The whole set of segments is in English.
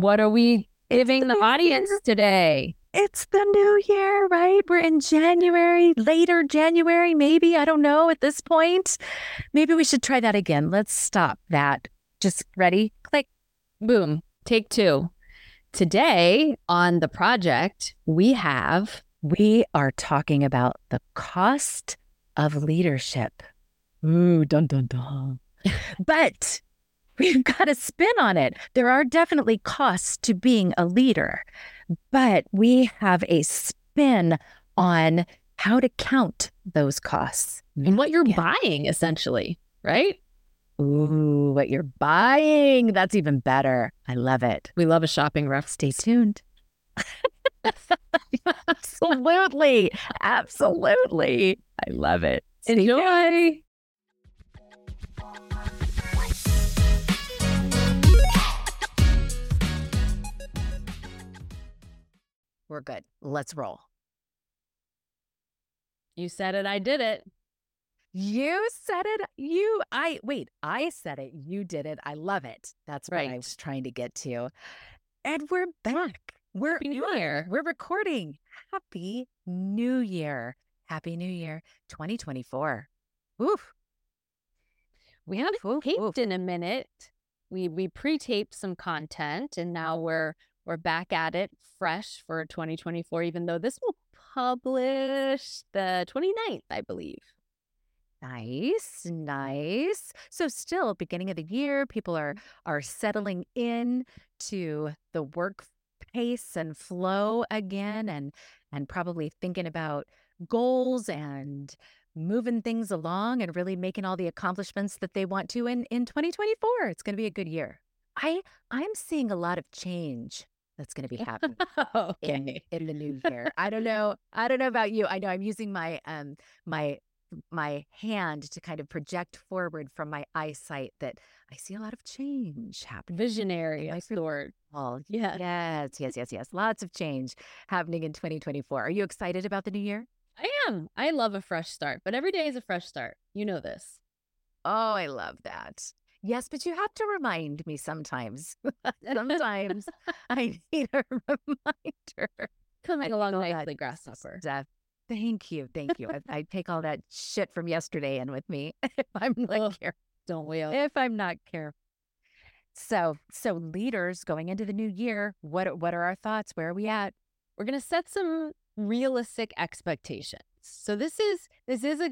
What are we giving the audience today? It's the new year, right? We're in January, later January, maybe. I don't know at this point. Maybe we should try that again. Let's stop that. Just ready? Click. Boom. Take two. Today on the project, we have. We are talking about the cost of leadership. Ooh, dun dun dun. but we've got a spin on it. There are definitely costs to being a leader, but we have a spin on how to count those costs and what you're yeah. buying, essentially, right? Ooh, what you're buying. That's even better. I love it. We love a shopping ref. Stay tuned. Absolutely. Absolutely. I love it. Enjoy. We're good. Let's roll. You said it. I did it. You said it. You, I, wait, I said it. You did it. I love it. That's right. what I was trying to get to. And we're back. We're Happy New Year. We're recording. Happy New Year. Happy New Year 2024. Oof. We haven't oof, taped oof. in a minute. We we pre-taped some content and now we're we're back at it fresh for 2024, even though this will publish the 29th, I believe. Nice, nice. So still beginning of the year, people are mm-hmm. are settling in to the work pace and flow again mm-hmm. and and probably thinking about goals and moving things along and really making all the accomplishments that they want to in in 2024. It's going to be a good year. I I'm seeing a lot of change that's going to be happening okay. in, in the new year. I don't know. I don't know about you. I know I'm using my um my my hand to kind of project forward from my eyesight that I see a lot of change happening. Visionary, I sort. Oh, yeah. Yes, yes, yes, yes. Lots of change happening in 2024. Are you excited about the new year? I am. I love a fresh start, but every day is a fresh start. You know this. Oh, I love that. Yes, but you have to remind me sometimes. sometimes I need a reminder. Coming along nicely, grasshopper. Stuff. Thank you, thank you. I, I, take all that shit from yesterday in with me if I'm not careful. Don't we? All? If I'm not careful. So, so leaders going into the new year, what what are our thoughts? Where are we at? We're gonna set some realistic expectations. So this is this is a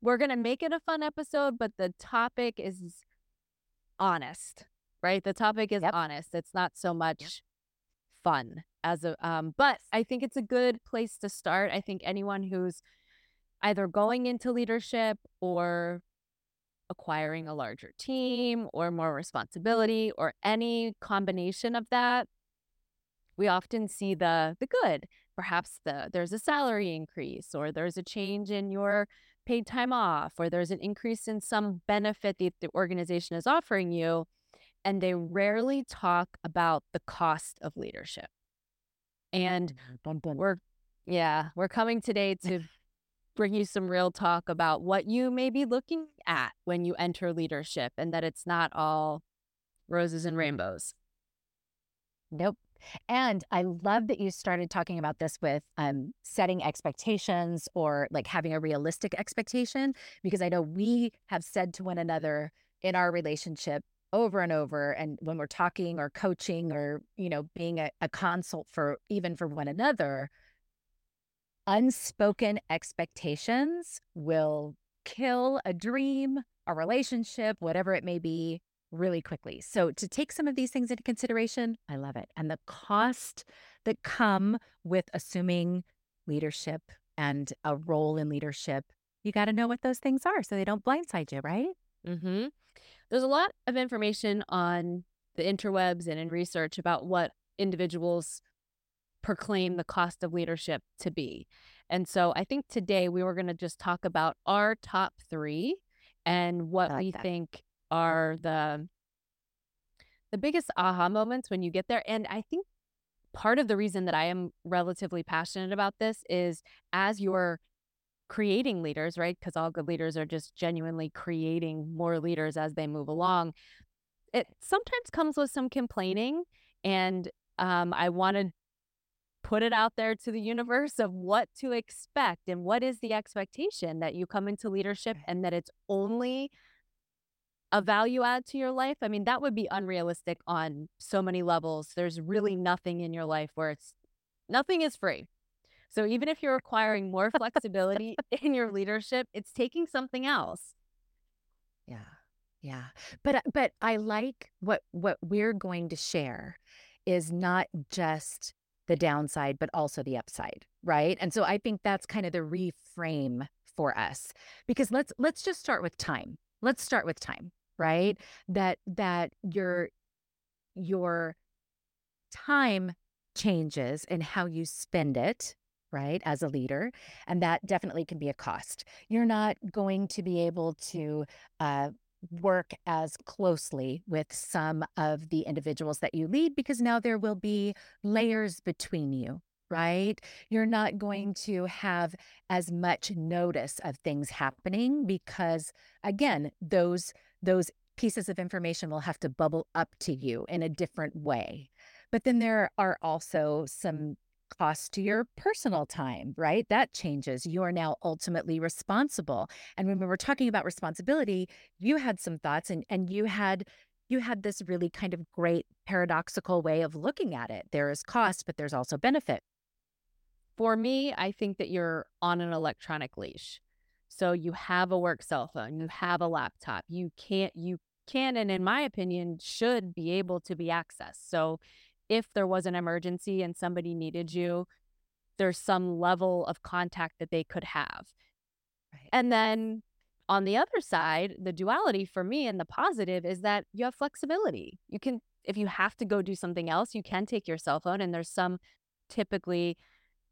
we're gonna make it a fun episode, but the topic is honest, right? The topic is yep. honest. It's not so much yep. fun as a um but I think it's a good place to start. I think anyone who's either going into leadership or acquiring a larger team or more responsibility or any combination of that we often see the the good perhaps the there's a salary increase or there's a change in your paid time off or there's an increase in some benefit that the organization is offering you and they rarely talk about the cost of leadership. And mm, we're yeah we're coming today to bring you some real talk about what you may be looking at when you enter leadership and that it's not all roses and rainbows. Nope and I love that you started talking about this with um, setting expectations or like having a realistic expectation, because I know we have said to one another in our relationship over and over. And when we're talking or coaching or, you know, being a, a consult for even for one another, unspoken expectations will kill a dream, a relationship, whatever it may be, really quickly. So to take some of these things into consideration, I love it. And the cost that come with assuming leadership and a role in leadership, you got to know what those things are so they don't blindside you, right? Mm-hmm. There's a lot of information on the interwebs and in research about what individuals proclaim the cost of leadership to be. And so I think today we were going to just talk about our top three and what like we that. think are the the biggest aha moments when you get there and i think part of the reason that i am relatively passionate about this is as you're creating leaders right because all good leaders are just genuinely creating more leaders as they move along it sometimes comes with some complaining And um, I want to put it out there to the universe of what to expect and what is the expectation that you come into leadership and that it's only a value add to your life. I mean, that would be unrealistic on so many levels. There's really nothing in your life where it's nothing is free. So even if you're acquiring more flexibility in your leadership, it's taking something else. Yeah. Yeah. But uh, but I like what what we're going to share is not just the downside but also the upside, right? And so I think that's kind of the reframe for us. Because let's let's just start with time. Let's start with time, right? That that your your time changes in how you spend it right, as a leader. And that definitely can be a cost. You're not going to be able to uh, work as closely with some of the individuals that you lead because now there will be layers between you. Right? You're not going to have as much notice of things happening because again, those those pieces of information will have to bubble up to you in a different way. But then there are also some cost to your personal time, right? That changes. You are now ultimately responsible. And when we were talking about responsibility, you had some thoughts and and you had you had this really kind of great paradoxical way of looking at it. There is cost, but there's also benefit. For me, I think that you're on an electronic leash. So you have a work cell phone, you have a laptop. You can't you can and in my opinion should be able to be accessed. So if there was an emergency and somebody needed you, there's some level of contact that they could have. Right. And then on the other side, the duality for me and the positive is that you have flexibility. You can, if you have to go do something else, you can take your cell phone, and there's some typically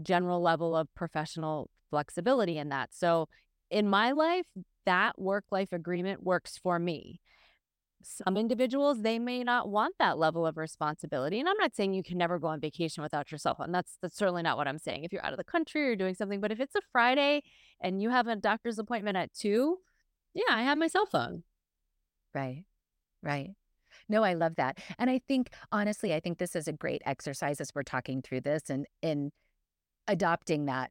general level of professional flexibility in that. So in my life, that work life agreement works for me. Some individuals they may not want that level of responsibility and i'm not saying you can never go on vacation without your cell phone that's that's certainly not what i'm saying if you're out of the country or doing something but if it's a friday and you have a doctor's appointment at 2 yeah i have my cell phone. Right right. No i love that and i think honestly i think this is a great exercise as we're talking through this and in adopting that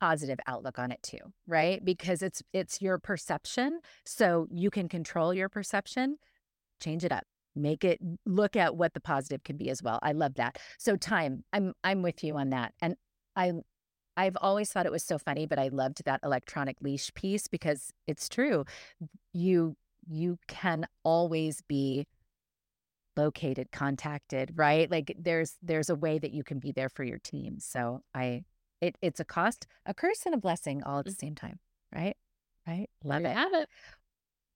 positive outlook on it too right? Because it's it's your perception so you can control your perception change it up make it look at what the positive could be as well i love that. So time i'm i'm with you on that and i i've always thought it was so funny but i loved that electronic leash piece because it's true you you can always be located contacted right? Like there's there's a way that you can be there for your team so i it it's a cost a curse and a blessing all at the mm. same time right right love there it have it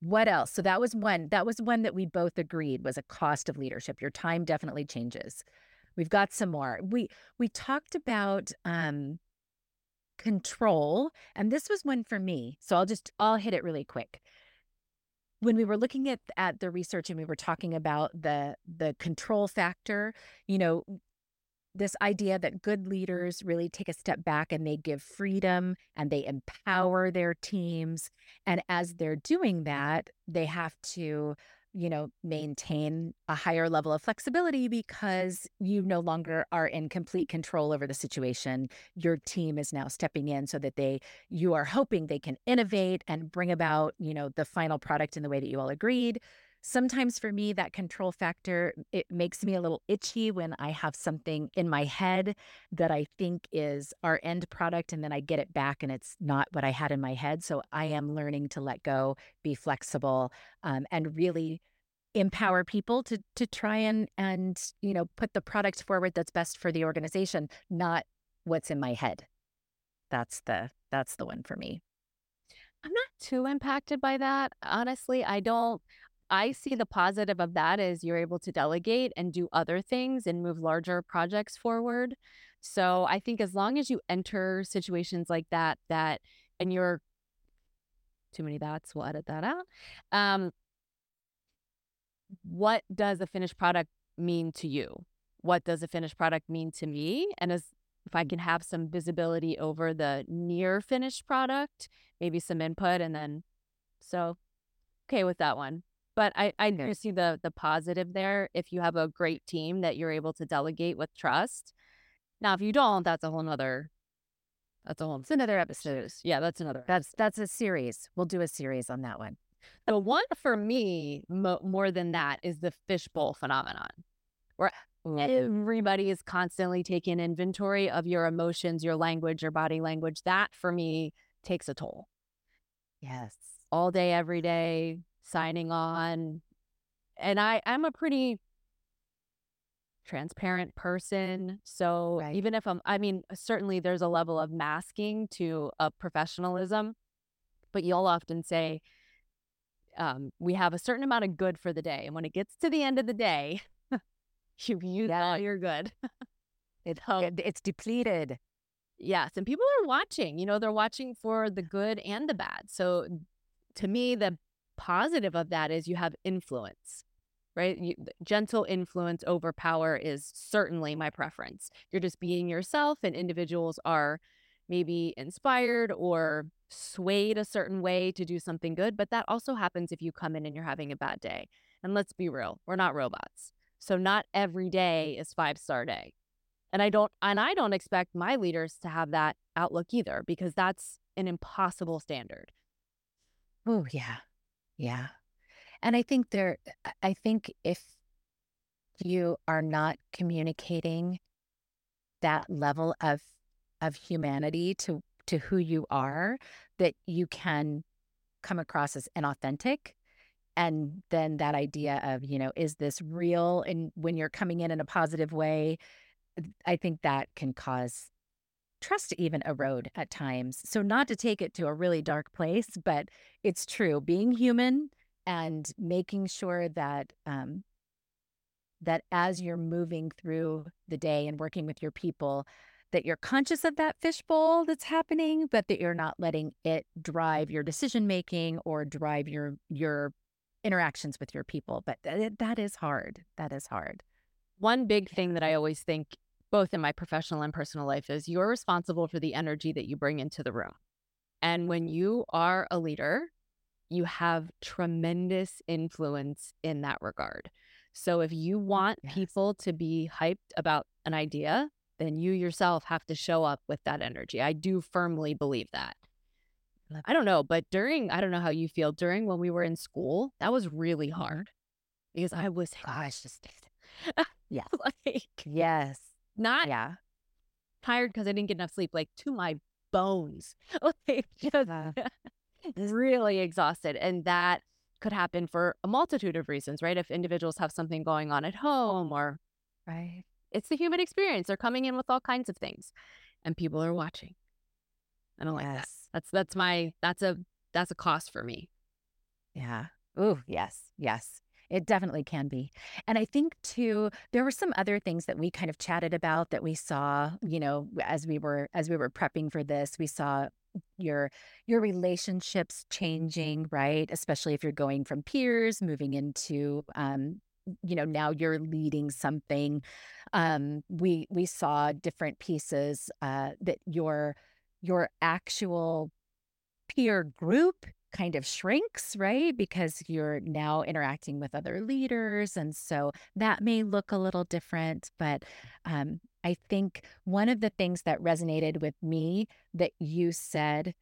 what else? So that was one. That was one that we both agreed was a cost of leadership. Your time definitely changes. We've got some more. We we talked about um control, and this was one for me. So I'll just I'll hit it really quick. When we were looking at at the research and we were talking about the the control factor, you know, this idea that good leaders really take a step back and they give freedom and they empower their teams. And as they're doing that, they have to, you know, maintain a higher level of flexibility because you no longer are in complete control over the situation. Your team is now stepping in so that they, you are hoping they can innovate and bring about, you know, the final product in the way that you all agreed sometimes for me that control factor it makes me a little itchy when i have something in my head that i think is our end product and then i get it back and it's not what i had in my head. So i am learning to let go be flexible um, and really empower people to to try and and you know put the product forward that's best for the organization not what's in my head. That's the that's the one for me. I'm not too impacted by that. Honestly, I don't I see the positive of that is you're able to delegate and do other things and move larger projects forward. So I think as long as you enter situations like that, that and you're too many that's we'll edit that out. Um, what does a finished product mean to you? What does a finished product mean to me? And as if I can have some visibility over the near finished product, maybe some input, and then so okay with that one. But I, I do see the the positive there. If you have a great team that you're able to delegate with trust. Now, if you don't, that's a whole nother that's a whole It's another episode. yeah, that's another That's that's a series. We'll do a series on that one. The one for me, mo- more than that, is the fishbowl phenomenon, where everybody is constantly taking inventory of your emotions, your language, your body language. That for me takes a toll. Yes. All day, every day, signing on. And I, I'm a pretty transparent person. So Right. even if I'm, I mean, certainly there's a level of masking to a professionalism, but you'll often say, um, we have a certain amount of good for the day. And when it gets to the end of the day, you've used Yeah. all your good. It- it's depleted. Yes. And people are watching, you know, they're watching for the good and the bad. So to me, the positive of that is you have influence, right? You, gentle influence over power is certainly my preference. You're just being yourself, and individuals are maybe inspired or swayed a certain way to do something good. But that also happens if you come in and you're having a bad day. And let's be real, we're not robots. So not every day is five star day. And I don't and I don't expect my leaders to have that outlook either because that's an impossible standard. Oh yeah. Yeah. And I think there I- think if you are not communicating that level of of humanity to to who you are, that you can come across as inauthentic. And then that idea of, you know, is this real? And when you're coming in in a positive way, I think that can cause trust even erode at times. So, not to take it to a really dark place, but it's true. Being human and making sure that um, that as you're moving through the day and working with your people, that you're conscious of that fishbowl that's happening, but that you're not letting it drive your decision making or drive your your interactions with your people. But th- that is hard. That is hard. One big thing that I always think both in my professional and personal life is you're responsible for the energy that you bring into the room. And when you are a leader, you have tremendous influence in that regard. So if you want Yes. people to be hyped about an idea, then you yourself have to show up with that energy. I do firmly believe that. I don't know, but during, I don't know how you feel, during when we were in school, that was really Mhm. hard because I was Gosh, just Yeah. like yes. Not Yeah. tired because I didn't get enough sleep, like to my bones. like just Uh, really exhausted. And that could happen for a multitude of reasons, right? If individuals have something going on at home or right. it's the human experience. They're coming in with all kinds of things and people are watching. And I don't like that. Yes. That's that's my that's a that's a cost for me. Yeah. Oh, yes. Yes. It definitely can be. And I think too, there were some other things that we kind of chatted about that we saw, you know, as we were as we were prepping for this, we saw your your relationships changing, right? Especially if you're going from peers, moving into um, you know, now you're leading something. Um, we we saw different pieces uh that your your actual peer group kind of shrinks, right? Because you're now interacting with other leaders. And so that may look a little different. But um, I think one of the things that resonated with me that you said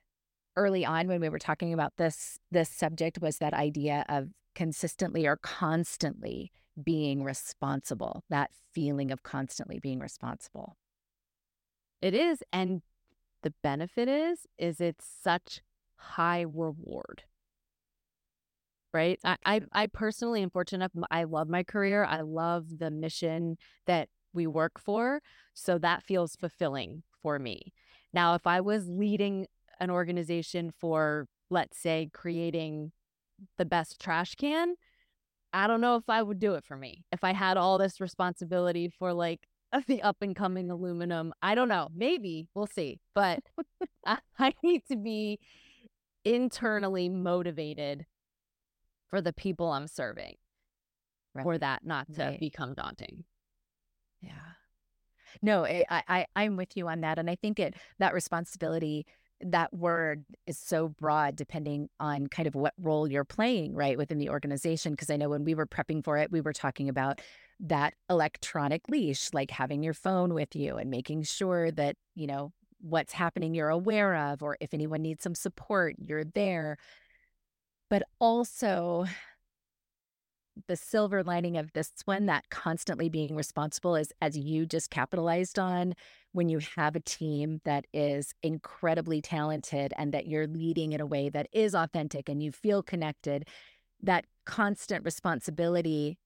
early on when we were talking about this this subject was that idea of consistently or constantly being responsible that feeling of constantly being responsible It is. And the benefit is, is it's such high reward. Right. I, I, I personally am fortunate enough. I love my career. I love the mission that we work for. So that feels fulfilling for me. Now, if I was leading an organization for, let's say, creating the best trash can, I don't know if I would do it for me. If I had all this responsibility for like the up and coming aluminum, I don't know. Maybe we'll see. But I, I need to be internally motivated for the people I'm serving Right. for that not to Right. become daunting. Yeah. No, I, I I- I'm with you on that, and I think it that responsibility that word is so broad depending on kind of what role you're playing, right, within the organization. Because I know when we were prepping for it, we were talking about that electronic leash, like having your phone with you and making sure that, you know, what's happening you're aware of, or if anyone needs some support, you're there. But also, the silver lining of this one, that constantly being responsible is as you just capitalized on when you have a team that is incredibly talented and that you're leading in a way that is authentic and you feel connected, that constant responsibility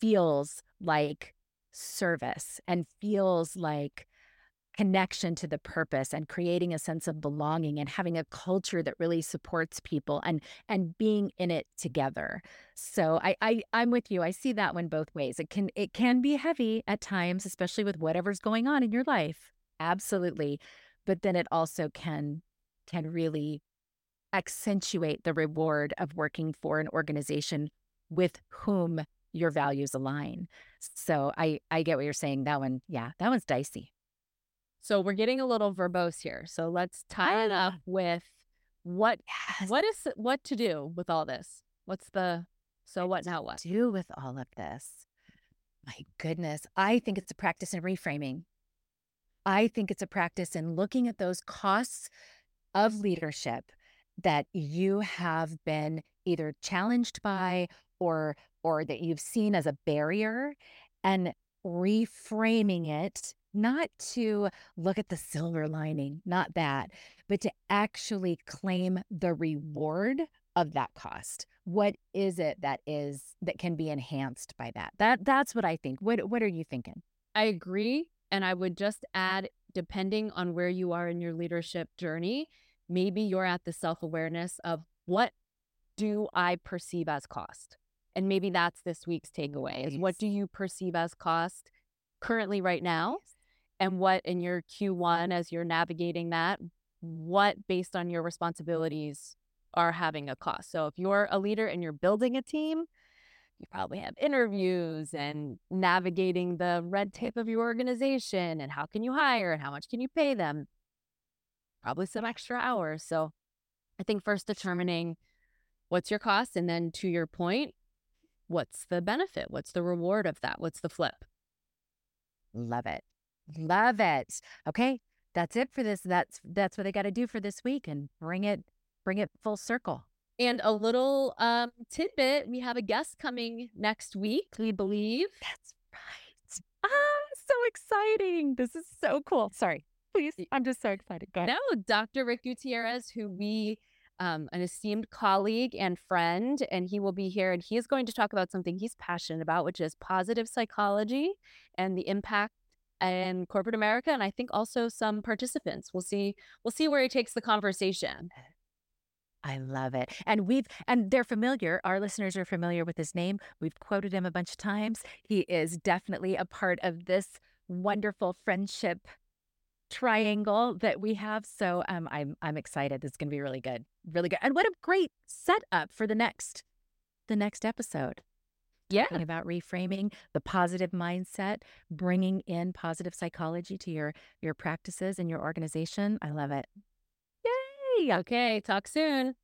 feels like service and feels like connection to the purpose and creating a sense of belonging and having a culture that really supports people and and being in it together. So I, I I'm with you. I see that one both ways. It can it can be heavy at times, especially with whatever's going on in your life. Absolutely. But then it also can can really accentuate the reward of working for an organization with whom your values align. So I I get what you're saying. That one, yeah, that one's dicey. So we're getting a little verbose here. So let's tie it up ah. with what Yes. what is what to do with all this? What's the so what now what? do with all of this? My goodness, I think it's a practice in reframing. I think it's a practice in looking at those costs of leadership that you have been either challenged by or or that you've seen as a barrier and reframing it not to look at the silver lining, not that, but to actually claim the reward of that cost. What is it that is that can be enhanced by that? That that's what I think. What what are you thinking? I agree. And I would just add, depending on where you are in your leadership journey, maybe you're at the self awareness of what do I perceive as cost? And maybe that's this week's takeaway is what do you perceive as cost currently right now? And what in your Q1 as you're navigating that, what based on your responsibilities are having a cost? So if you're a leader and you're building a team, you probably have interviews and navigating the red tape of your organization and how can you hire and how much can you pay them? Probably some extra hours. So I think first determining what's your cost and then to your point, what's the benefit? What's the reward of that? What's the flip? Love it. Love it. Okay, that's it for this. That's that's what I got to do for this week and bring it bring it full circle. And a little um, tidbit we have a guest coming next week, we believe. That's right. Ah, so exciting. This is so cool. Sorry. Please. I'm just so excited. Go ahead. No, Dr. Rick Gutierrez, who we, um, an esteemed colleague and friend, and he will be here and he is going to talk about something he's passionate about, which is positive psychology and the impact in corporate America. And I think also some participants. We'll see. We'll see where he takes the conversation. I love it. And we've and they're familiar. Our listeners are familiar with his name. We've quoted him a bunch of times. He is definitely a part of this wonderful friendship triangle that we have. So um I'm I'm excited. This is gonna be really good. Really good. And what a great setup for the next the next episode. Yeah. About reframing the positive mindset, bringing in positive psychology to your your practices and your organization. I love it. Yay! Okay. Talk soon.